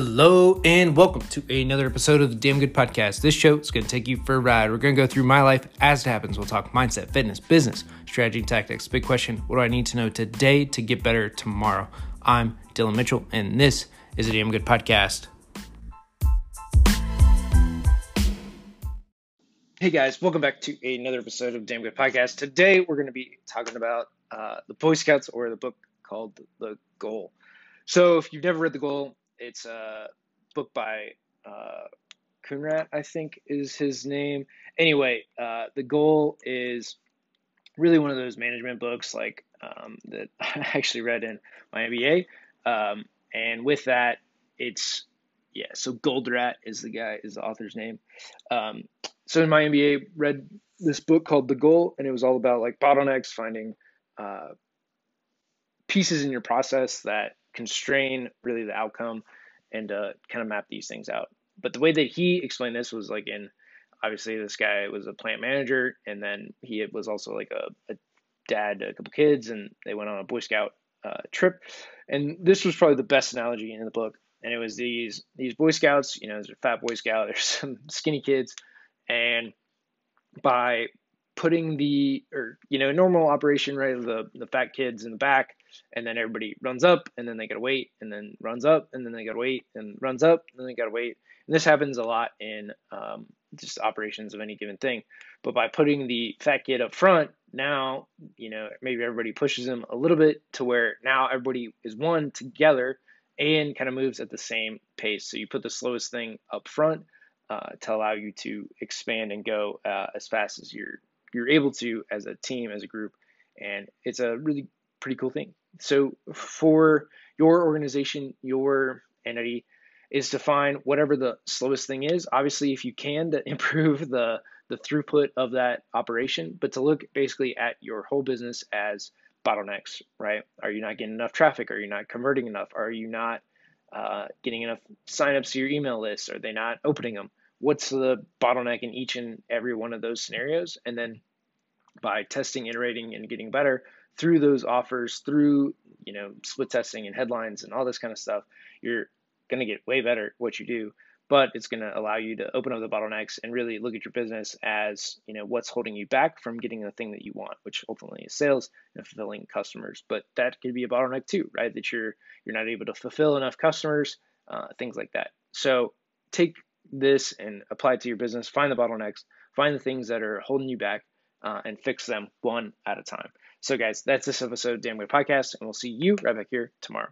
Hello and welcome to another episode of the Damn Good Podcast. This show is going to take you for a ride. We're going to go through my life as it happens. We'll talk mindset, fitness, business, strategy, tactics. Big question What do I need to know today to get better tomorrow? I'm Dylan Mitchell, and this is a Damn Good Podcast. Hey guys, welcome back to another episode of Damn Good Podcast. Today we're going to be talking about uh, the Boy Scouts or the book called The Goal. So if you've never read The Goal, it's a book by uh, Kunrat, I think is his name. Anyway, uh, the goal is really one of those management books like um, that I actually read in my MBA. Um, and with that, it's yeah. So Goldratt is the guy is the author's name. Um, so in my MBA, read this book called The Goal, and it was all about like bottlenecks, finding uh, pieces in your process that constrain really the outcome and uh, kind of map these things out. But the way that he explained this was like in obviously this guy was a plant manager and then he was also like a, a dad to a couple kids and they went on a Boy Scout uh, trip. And this was probably the best analogy in the book. And it was these these Boy Scouts, you know, there's a fat Boy Scout, there's some skinny kids, and by putting the or you know normal operation right the the fat kids in the back and then everybody runs up and then they gotta wait and then runs up and then they gotta wait and runs up and then they gotta wait. And this happens a lot in um, just operations of any given thing. But by putting the fat kid up front now you know maybe everybody pushes him a little bit to where now everybody is one together and kind of moves at the same pace. So you put the slowest thing up front uh, to allow you to expand and go uh, as fast as you're you're able to as a team, as a group, and it's a really pretty cool thing. So for your organization, your entity is to find whatever the slowest thing is. Obviously, if you can, to improve the the throughput of that operation, but to look basically at your whole business as bottlenecks, right? Are you not getting enough traffic? Are you not converting enough? Are you not uh, getting enough signups to your email list? Are they not opening them? what's the bottleneck in each and every one of those scenarios and then by testing iterating and getting better through those offers through you know split testing and headlines and all this kind of stuff you're going to get way better at what you do. But it's going to allow you to open up the bottlenecks and really look at your business as you know what's holding you back from getting the thing that you want which ultimately is sales and fulfilling customers. But that could be a bottleneck too right? That you're you're not able to fulfill enough customers uh, things like that. So take this and apply it to your business. Find the bottlenecks, find the things that are holding you back, uh, and fix them one at a time. So, guys, that's this episode of Damn Good Podcast, and we'll see you right back here tomorrow.